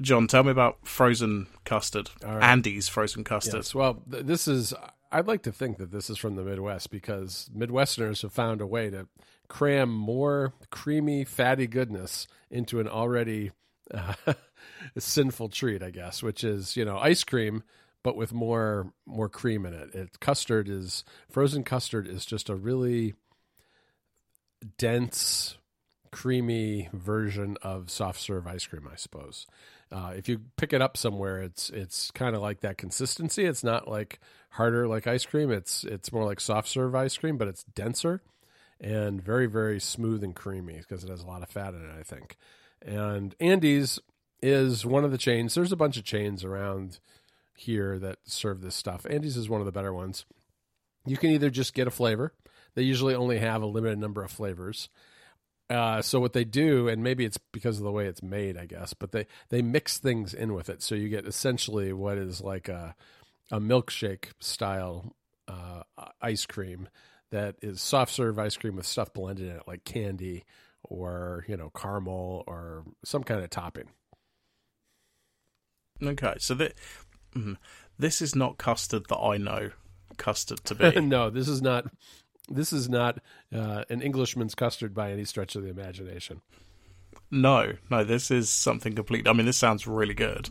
John, tell me about frozen custard. right. Andy's frozen custard. Yes. Well, th- this is. I'd like to think that this is from the Midwest because Midwesterners have found a way to cram more creamy, fatty goodness into an already uh, sinful treat, I guess, which is you know ice cream, but with more more cream in it. It custard is frozen custard is just a really dense, creamy version of soft serve ice cream, I suppose. Uh, if you pick it up somewhere, it's it's kind of like that consistency. It's not like harder like ice cream. It's it's more like soft serve ice cream, but it's denser and very very smooth and creamy because it has a lot of fat in it. I think. And Andy's is one of the chains. There's a bunch of chains around here that serve this stuff. Andy's is one of the better ones. You can either just get a flavor. They usually only have a limited number of flavors. Uh, so what they do, and maybe it's because of the way it's made, I guess, but they they mix things in with it, so you get essentially what is like a a milkshake style uh, ice cream that is soft serve ice cream with stuff blended in it, like candy or you know caramel or some kind of topping. Okay, so that mm, this is not custard that I know custard to be. no, this is not. This is not uh, an Englishman's custard by any stretch of the imagination. no, no, this is something complete. I mean, this sounds really good.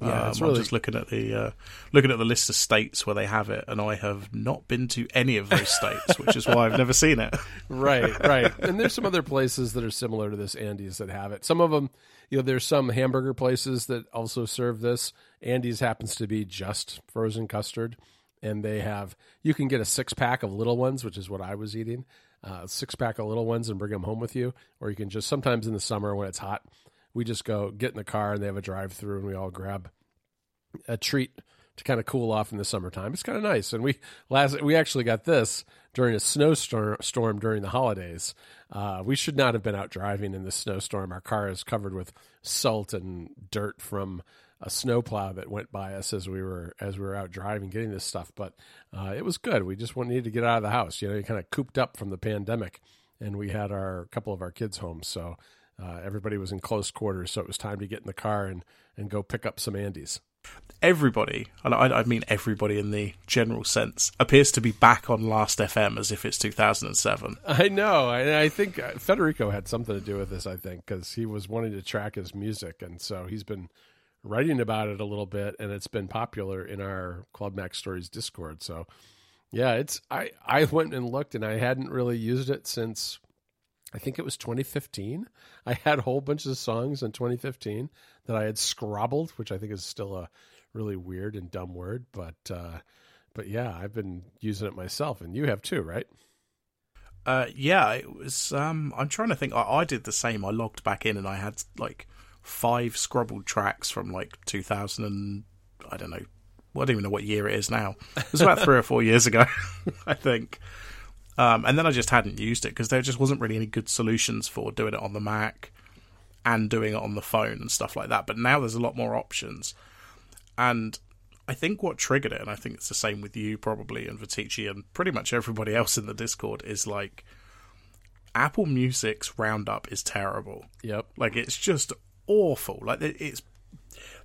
Yeah, Um, it's I'm just looking at the uh, looking at the list of states where they have it, and I have not been to any of those states, which is why I've never seen it. right, right. And there's some other places that are similar to this Andy's that have it. Some of them, you know, there's some hamburger places that also serve this. Andy's happens to be just frozen custard, and they have you can get a six pack of little ones, which is what I was eating, uh, six pack of little ones, and bring them home with you, or you can just sometimes in the summer when it's hot, we just go get in the car and they have a drive through, and we all grab a treat to kind of cool off in the summertime. It's kind of nice. And we last we actually got this during a snowstorm storm during the holidays. Uh, we should not have been out driving in the snowstorm. Our car is covered with salt and dirt from a snowplow that went by us as we were as we were out driving getting this stuff. But uh, it was good. We just needed to get out of the house. You know, you kind of cooped up from the pandemic, and we had our couple of our kids home, so. Uh, everybody was in close quarters, so it was time to get in the car and, and go pick up some Andy's. Everybody, and I, I mean everybody in the general sense, appears to be back on Last FM as if it's 2007. I know. I, I think uh, Federico had something to do with this. I think because he was wanting to track his music, and so he's been writing about it a little bit, and it's been popular in our Club MacStories Discord. So, yeah, it's I I went and looked, and I hadn't really used it since I think it was 2015. I had a whole bunch of songs in 2015 that I had scrobbled, which I think is still a really weird and dumb word, but uh, but yeah, I've been using it myself, and you have too, right? Uh, yeah, it was. Um, I'm trying to think. I, I did the same. I logged back in and I had like five scrobbled tracks from like 2000 and I don't know. Well, I don't even know what year it is now. It was about three or four years ago, I think. Um, and then I just hadn't used it because there just wasn't really any good solutions for doing it on the Mac and doing it on the phone and stuff like that. But now there's a lot more options. And I think what triggered it, and I think it's the same with you probably and Viticci and pretty much everybody else in the Discord, is like Apple Music's roundup is terrible. Yep. Like it's just awful. Like it's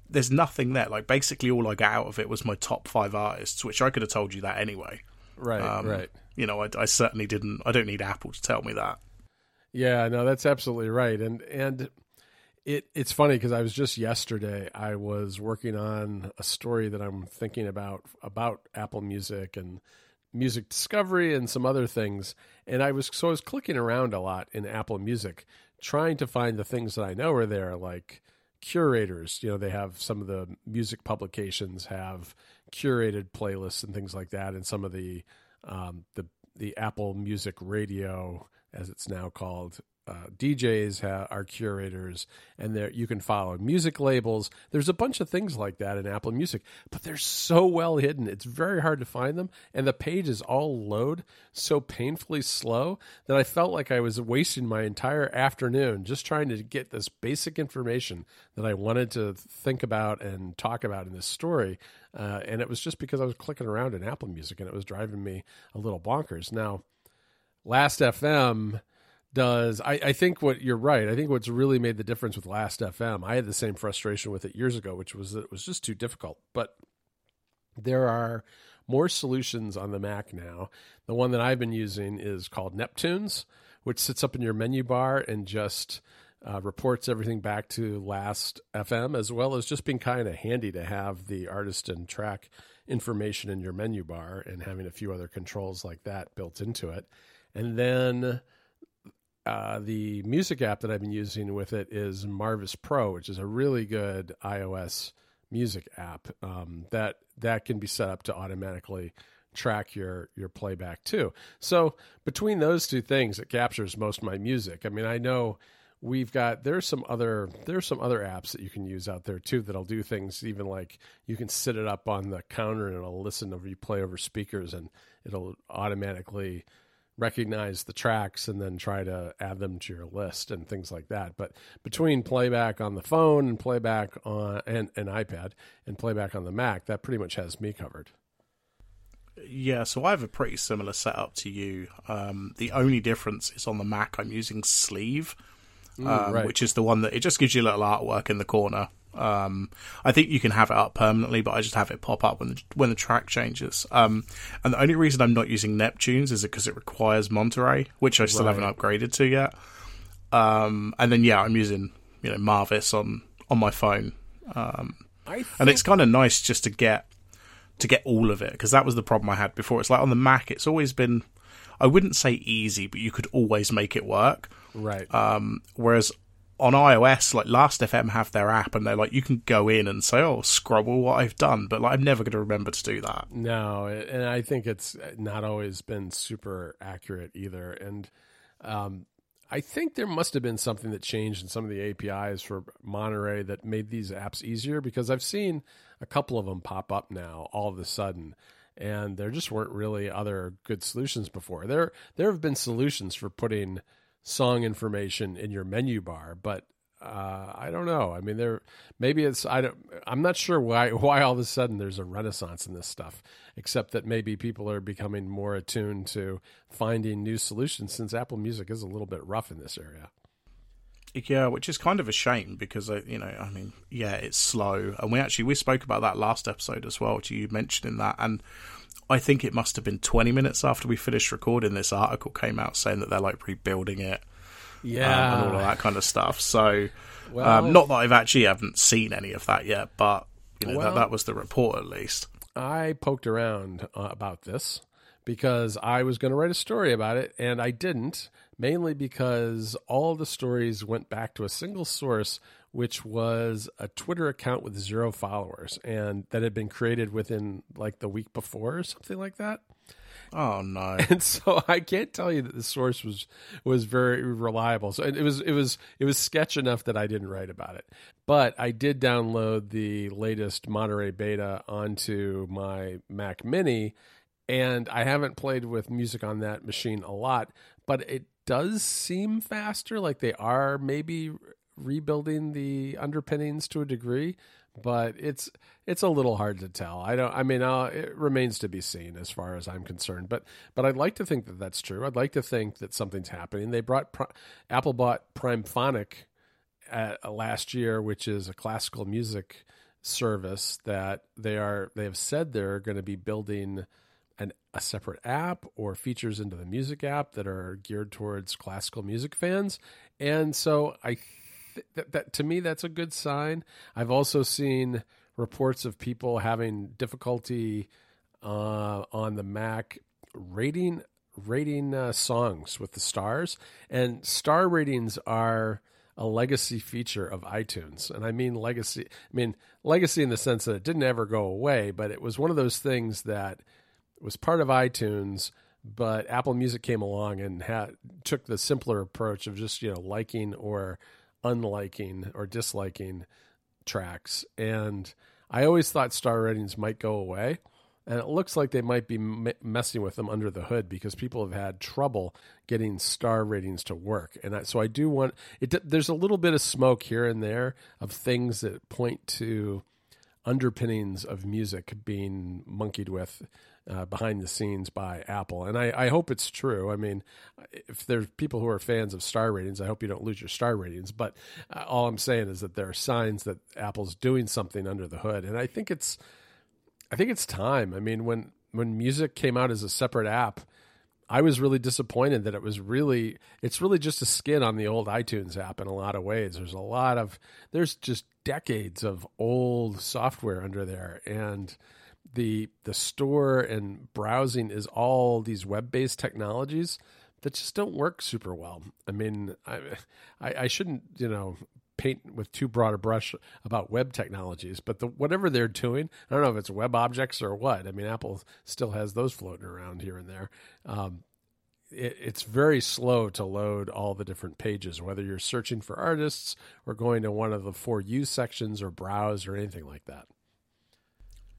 there's nothing there. Like basically all I got out of it was my top five artists, which I could have told you that anyway. Right, Um, right. You know, I, I certainly didn't. I don't need Apple to tell me that. Yeah, no, that's absolutely right. And and it it's funny because I was just yesterday I was working on a story that I'm thinking about about Apple Music and music discovery and some other things. And I was so I was clicking around a lot in Apple Music trying to find the things that I know are there like curators. You know they have some of the music publications have curated playlists and things like that and some of the um, the the Apple Music Radio as it's now called uh, DJs ha- are curators and there you can follow music labels. There's a bunch of things like that in Apple Music but they're so well hidden it's very hard to find them and the pages all load so painfully slow that I felt like I was wasting my entire afternoon just trying to get this basic information that I wanted to think about and talk about in this story uh, and it was just because I was clicking around in Apple Music and it was driving me a little bonkers. Now Last FM does. I, I think what you're right. I think what's really made the difference with Last FM. I had the same frustration with it years ago, which was that it was just too difficult. But there are more solutions on the Mac now. The one that I've been using is called Neptunes, which sits up in your menu bar and just uh, reports everything back to Last FM, as well as just being kind of handy to have the artist and track information in your menu bar and having a few other controls like that built into it. And then uh, the music app that I've been using with it is Marvis Pro, which is a really good iOS music app um, that that can be set up to automatically track your your playback too. So between those two things, it captures most of my music. I mean, I know we've got there's some other there's some other apps that you can use out there too that'll do things even like you can sit it up on the counter and it'll listen over you play over speakers and it'll automatically recognize the tracks and then try to add them to your list and things like that. But between playback on the phone and playback on and an iPad and playback on the Mac, that pretty much has me covered. Yeah, so I have a pretty similar setup to you. Um, the only difference is on the Mac, I'm using Sleeve, um, mm, right. which is the one that it just gives you a little artwork in the corner. Um, I think you can have it up permanently, but I just have it pop up when the, when the track changes. Um, and the only reason I'm not using Neptunes is because it requires Monterey, which I still right. haven't upgraded to yet. Um, and then yeah, I'm using you know Marvis on on my phone, um, think... and it's kind of nice just to get to get all of it because that was the problem I had before. It's like on the Mac, it's always been I wouldn't say easy, but you could always make it work. Right. Um, whereas on iOS, like Last FM have their app, and they're like, you can go in and say, "Oh, scrobble what I've done," but like, I'm never going to remember to do that. No, and I think it's not always been super accurate either. And um, I think there must have been something that changed in some of the APIs for Monterey that made these apps easier because I've seen a couple of them pop up now all of a sudden and there just weren't really other good solutions before. There there have been solutions for putting song information in your menu bar, but uh, I don't know. I mean, there maybe it's I don't. I'm not sure why why all of a sudden there's a renaissance in this stuff. Except that maybe people are becoming more attuned to finding new solutions since Apple Music is a little bit rough in this area. Yeah, which is kind of a shame because uh, you know, I mean, yeah, it's slow, and we actually we spoke about that last episode as well. To you mentioning that, and I think it must have been 20 minutes after we finished recording this article came out saying that they're like rebuilding it. Yeah. Um, and all of that kind of stuff. So, well, um, not that I've actually haven't seen any of that yet, but you know, well, that, that was the report at least. I poked around uh, about this because I was going to write a story about it and I didn't, mainly because all the stories went back to a single source which was a Twitter account with zero followers and that had been created within like the week before or something like that. Oh no! And so I can't tell you that the source was was very reliable. So it was it was it was sketch enough that I didn't write about it, but I did download the latest Monterey beta onto my Mac Mini, and I haven't played with music on that machine a lot, but it does seem faster. Like they are maybe rebuilding the underpinnings to a degree, but it's it's a little hard to tell. I don't. I mean, uh, it remains to be seen as far as I'm concerned. But but I'd like to think that that's true. I'd like to think that something's happening. They brought Apple bought Primephonic at, uh, last year, which is a classical music service that they are they have said they're going to be building an, a separate app or features into the music app that are geared towards classical music fans. And so I that, that to me that's a good sign. I've also seen reports of people having difficulty uh, on the Mac rating rating uh, songs with the stars, and star ratings are a legacy feature of iTunes. And I mean legacy. I mean legacy in the sense that it didn't ever go away, but it was one of those things that was part of iTunes. But Apple Music came along and had, took the simpler approach of just you know liking or unliking or disliking tracks. And I always thought star ratings might go away. And it looks like they might be messing with them under the hood because people have had trouble getting star ratings to work. And I, so I do want it. There's a little bit of smoke here and there of things that point to underpinnings of music being monkeyed with uh, behind the scenes by Apple. And I, I, hope it's true. I mean, if there's people who are fans of star ratings, I hope you don't lose your star ratings. But uh, all I'm saying is that there are signs that Apple's doing something under the hood. And I think it's, I think it's time. I mean, when when music came out as a separate app, I was really disappointed that it was really it's really just a skin on the old iTunes app in a lot of ways. There's a lot of there's just decades of old software under there and the the store and browsing is all these web-based technologies that just don't work super well. I mean, I, I, I shouldn't, you know, paint with too broad a brush about web technologies, but the, whatever they're doing, I don't know if it's web objects or what. I mean, Apple still has those floating around here and there. Um, it, it's very slow to load all the different pages, whether you're searching for artists or going to one of the for you sections or browse or anything like that.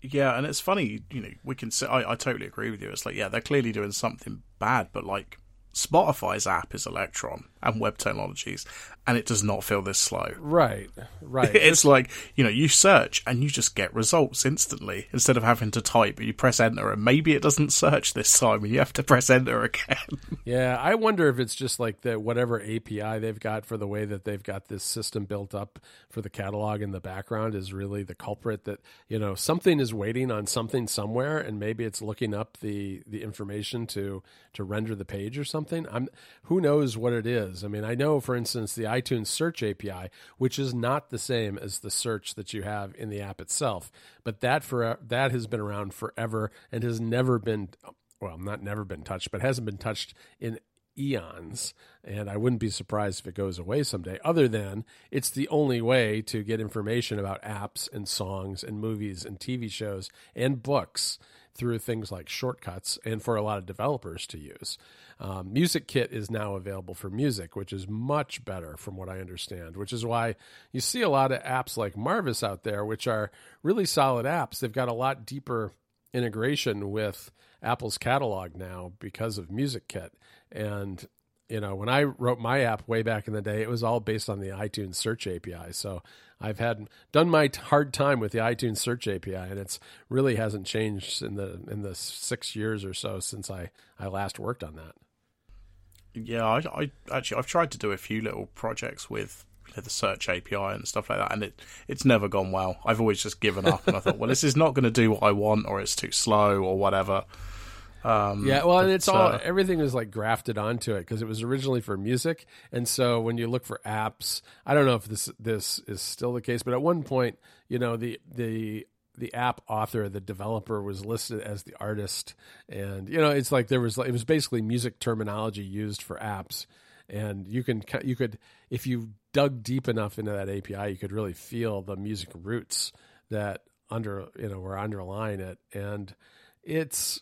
Yeah, and it's funny, you know, we can say, I, I totally agree with you. It's like, yeah, they're clearly doing something bad, but like, Spotify's app is Electron and web technologies, and it does not feel this slow. Right, right. it's like, you know, you search and you just get results instantly instead of having to type. You press enter, and maybe it doesn't search this time, and you have to press enter again. yeah, I wonder if it's just like the whatever API they've got for the way that they've got this system built up for the catalog in the background is really the culprit. That you know something is waiting on something somewhere, and maybe it's looking up the the information to to render the page or something. I'm who knows what it is. I mean, I know, for instance, the iTunes Search API, which is not the same as the search that you have in the app itself, but that for that has been around forever and has never been well, not never been touched, but hasn't been touched in eons. And I wouldn't be surprised if it goes away someday, other than it's the only way to get information about apps and songs and movies and TV shows and books through things like shortcuts and for a lot of developers to use. Um, music Kit is now available for music, which is much better from what I understand, which is why you see a lot of apps like Marvis out there, which are really solid apps. They've got a lot deeper integration with Apple's catalog now because of Music Kit. And you know, when I wrote my app way back in the day, it was all based on the iTunes Search API. So I've had done my hard time with the iTunes Search API, and it's really hasn't changed in the in the six years or so since I I last worked on that. Yeah, I, I actually I've tried to do a few little projects with the search API and stuff like that, and it it's never gone well. I've always just given up, and I thought, well, this is not going to do what I want, or it's too slow, or whatever. Um, yeah, well, and it's all uh, everything is like grafted onto it because it was originally for music, and so when you look for apps, I don't know if this this is still the case, but at one point, you know, the the the app author, the developer, was listed as the artist, and you know, it's like there was it was basically music terminology used for apps, and you can you could if you dug deep enough into that API, you could really feel the music roots that under you know were underlying it, and it's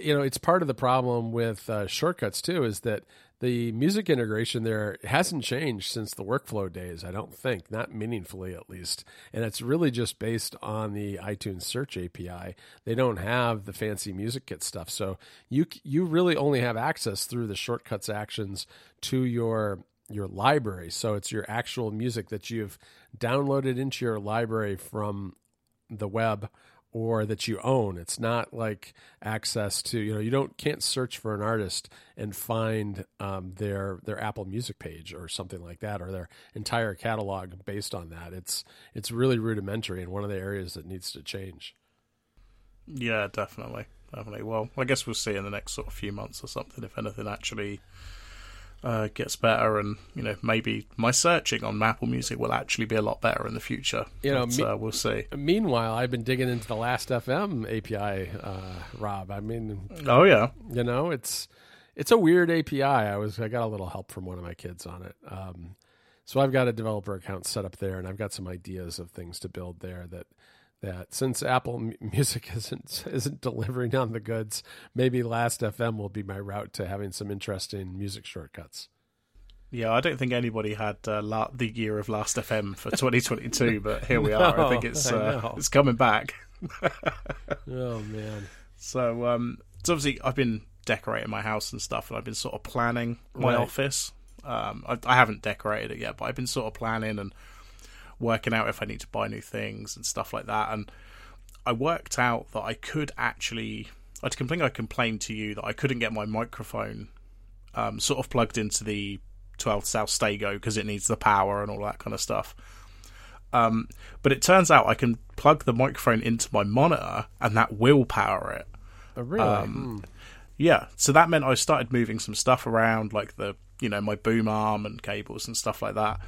you know, it's part of the problem with uh, shortcuts too, is that the music integration there hasn't changed since the workflow days. I don't think, not meaningfully at least, and it's really just based on the iTunes Search API. They don't have the fancy music kit stuff, so you you really only have access through the shortcuts actions to your your library. So it's your actual music that you've downloaded into your library from the web or that you own. It's not like access to you know you don't can't search for an artist and find um, their their Apple Music page or something like that or their entire catalog based on that. It's it's really rudimentary and one of the areas that needs to change. Yeah, definitely, definitely. Well, I guess we'll see in the next sort of few months or something if anything actually uh, gets better, and you know maybe my searching on Apple Music will actually be a lot better in the future. You know, but, me- uh, we'll see. Meanwhile, I've been digging into the Last FM API, uh, Rob. I mean, oh yeah, you know it's it's a weird API. I was I got a little help from one of my kids on it. Um, so I've got a developer account set up there, and I've got some ideas of things to build there that that since Apple Music isn't isn't delivering on the goods, maybe Last FM will be my route to having some interesting music shortcuts. Yeah, I don't think anybody had uh, la- the year of Last FM for 2022, but here we no, are. I think it's uh, it's coming back. oh man! So, um, so obviously, I've been decorating my house and stuff, and I've been sort of planning my right. office. Um, I, I haven't decorated it yet, but I've been sort of planning and working out if I need to buy new things and stuff like that. And I worked out that I could actually. I think I complained to you that I couldn't get my microphone um, sort of plugged into the 12 South StayGo because it needs the power and all that kind of stuff. Um, but it turns out I can plug the microphone into my monitor and that will power it. Oh, really? Um, yeah, so that meant I started moving some stuff around, like the you know my boom arm and cables and stuff like that.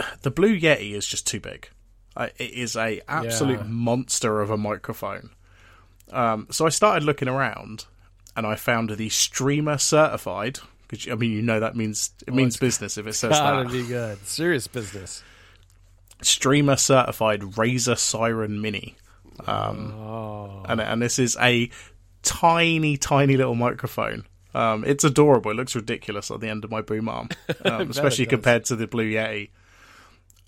The Blue Yeti is just too big. It is a absolute yeah. monster of a microphone. Um, so I started looking around, and I found the Streamer certified. Because I mean, you know that means it means business if it says gotta that. be good, serious business. Streamer certified Razer Seiren Mini, um, oh. and and this is a tiny, tiny little microphone. Um, it's adorable. It looks ridiculous at the end of my boom arm, um, especially compared to the Blue Yeti.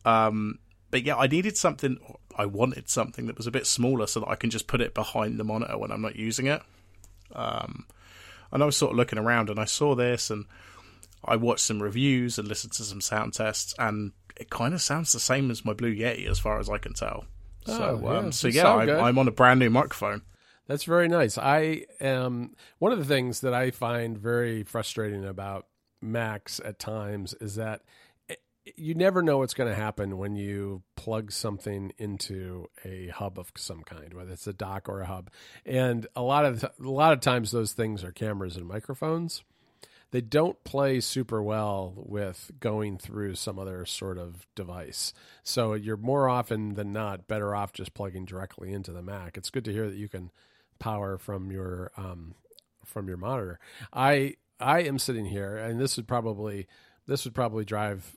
Um, but yeah, I needed something. I wanted something that was a bit smaller so that I can just put it behind the monitor when I'm not using it. Um, and I was sort of looking around and I saw this and I watched some reviews and listened to some sound tests and it kind of sounds the same as my Blue Yeti as far as I can tell. Oh, so, yeah, um, so yeah, I'm, I'm, on a brand new microphone. That's very nice. I am one of the things that I find very frustrating about Macs at times is that you never know what's going to happen when you plug something into a hub of some kind, whether it's a dock or a hub. And a lot of a lot of times those things are cameras and microphones. They don't play super well with going through some other sort of device. So you're more often than not better off just plugging directly into the Mac. It's good to hear that you can power from your um, from your monitor. I I am sitting here, and this would probably this would probably drive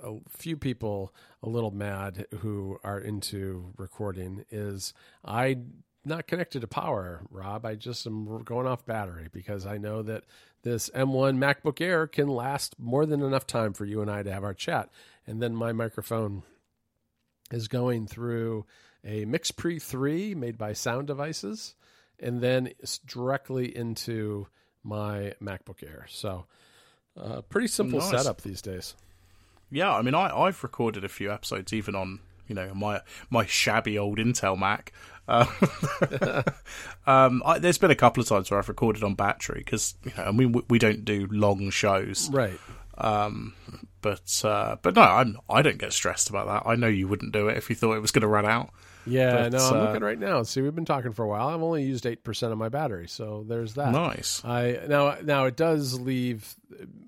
a few people a little mad who are into recording is I not connected to power, Rob. I just am going off battery because I know that this M1 MacBook Air can last more than enough time for you and I to have our chat. And then my microphone is going through a MixPre 3 made by Sound Devices and then it's directly into my MacBook Air. So, uh, pretty simple nice. setup these days yeah, I mean, I I've recorded a few episodes even on you know my my shabby old Intel Mac. Uh, um, I, there's been a couple of times where I've recorded on battery because you know, I mean we, we, don't do long shows, right? Um, but uh, but no, I'm I don't get stressed about that. I know you wouldn't do it if you thought it was going to run out. Yeah, but, no, I'm uh, looking right now. See, we've been talking for a while. I've only used eight percent of my battery, so there's that. Nice. I now now it does leave.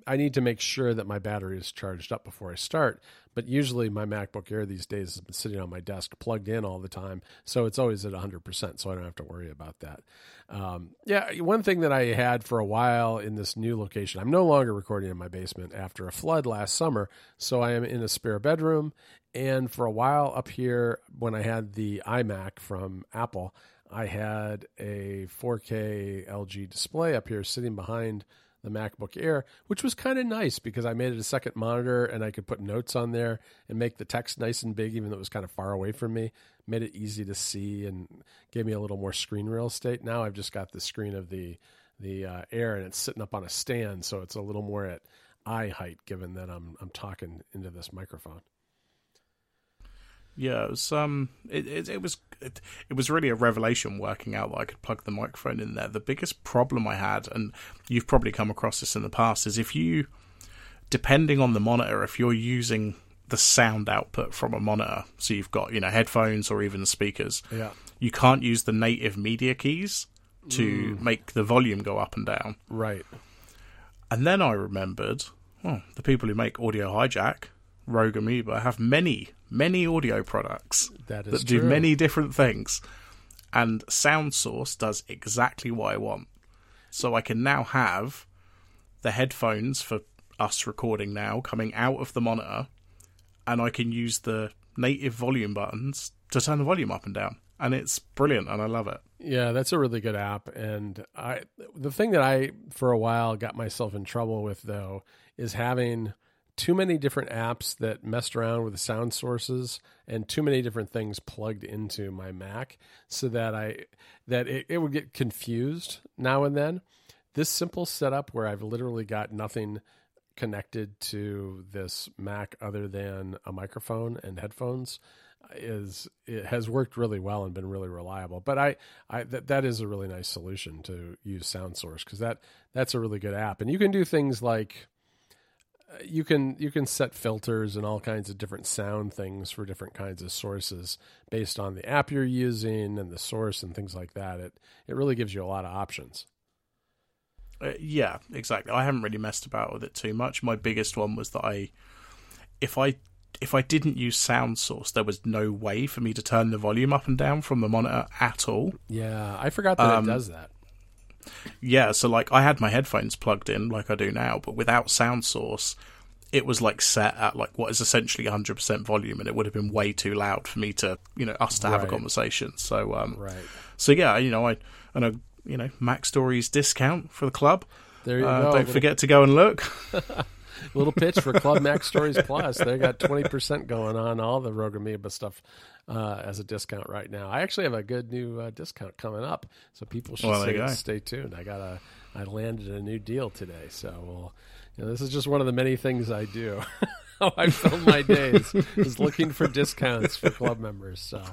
I need to make sure that my battery is charged up before I start. But usually, my MacBook Air these days has been sitting on my desk, plugged in all the time, so it's always at 100 percent. So I don't have to worry about that. Um, yeah, one thing that I had for a while in this new location, I'm no longer recording in my basement after a flood last summer, so I am in a spare bedroom and for a while up here, when I had the iMac from Apple, I had a 4K LG display up here sitting behind the MacBook Air, which was kind of nice because I made it a second monitor and I could put notes on there and make the text nice and big, even though it was kind of far away from me. Made it easy to see and gave me a little more screen real estate. Now I've just got the screen of the the uh, Air and it's sitting up on a stand, so it's a little more at eye height, given that I'm I'm talking into this microphone. Yeah, it was um, it it, it was it, it, was really a revelation working out that I could plug the microphone in there. The biggest problem I had, and you've probably come across this in the past, is if you, depending on the monitor, if you're using the sound output from a monitor, so you've got you know headphones or even speakers, yeah, you can't use the native media keys to mm. make the volume go up and down. Right. And then I remembered, well, the people who make Audio Hijack, Rogue Amoeba, have many many audio products that, that do many different things. And Sound Source does exactly what I want. So I can now have the headphones for us recording now coming out of the monitor, and I can use the native volume buttons to turn the volume up and down. And it's brilliant, and I love it. Yeah, that's a really good app. And I, the thing that I, for a while, got myself in trouble with though, is having too many different apps that messed around with the sound sources and too many different things plugged into my Mac so that I that it, it would get confused now and then. This simple setup where I've literally got nothing connected to this Mac other than a microphone and headphones is it has worked really well and been really reliable. But I, I that that is a really nice solution to use SoundSource because that that's a really good app, and you can do things like you can you can set filters and all kinds of different sound things for different kinds of sources based on the app you're using and the source and things like that. It it really gives you a lot of options. Uh, yeah, exactly. I haven't really messed about with it too much. My biggest one was that I, if I if I didn't use sound source, there was no way for me to turn the volume up and down from the monitor at all. Yeah, I forgot that um, it does that. Yeah, so like I had my headphones plugged in like I do now, but without sound source, it was like set at like what is essentially 100% volume and it would have been way too loud for me to, you know, us to have right. a conversation. So um right. So yeah, you know, I and a you know, Mac MacStories discount for the club. There you uh, go. Don't forget to go and look. little pitch for Club MacStories Plus. They got twenty percent going on all the Rogue Amoeba stuff uh, as a discount right now. I actually have a good new uh, discount coming up, so people should well, stay, stay, tuned. I got a I landed a new deal today, so we'll, you know, this is just one of the many things I do. How I fill my days is looking for discounts for club members. So.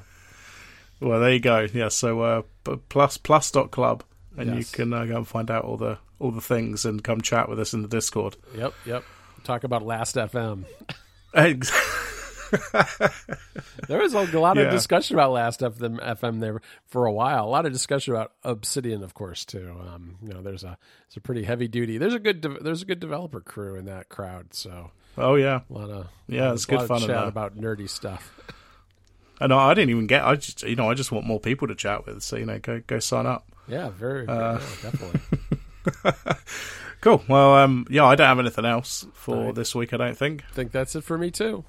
Well, there you go. Yeah, so uh, plus plus dot club, and yes. you can uh, go and find out all the all the things and come chat with us in the Discord. Yep, yep. Talk about Last FM. there was a lot of yeah. discussion about Last FM FM there for a while. A lot of discussion about Obsidian, of course, too. Um, you know, there's a it's a pretty heavy duty. There's a good de- there's a good developer crew in that crowd. So, oh yeah, a lot of yeah, it's good fun chat about nerdy stuff. And I didn't even get. I just you know I just want more people to chat with. So you know, go go sign up. Yeah, very, very uh, yeah, definitely. cool. Well, um, yeah, I don't have anything else for right. this week. I don't think. I think that's it for me too.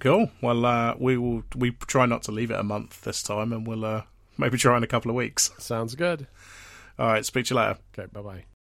Cool. Well, uh, we will. We try not to leave it a month this time, and we'll uh, maybe try in a couple of weeks. Sounds good. All right. Speak to you later. Okay. Bye bye.